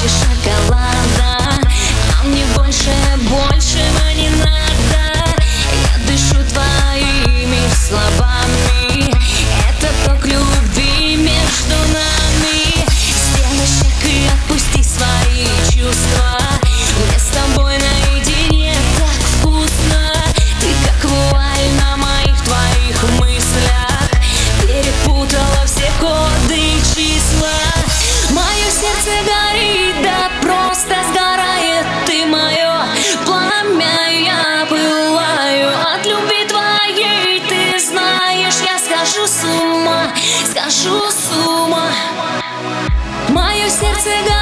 хочешь шоколад а схожу с ума, схожу с ума. Мое сердце горит.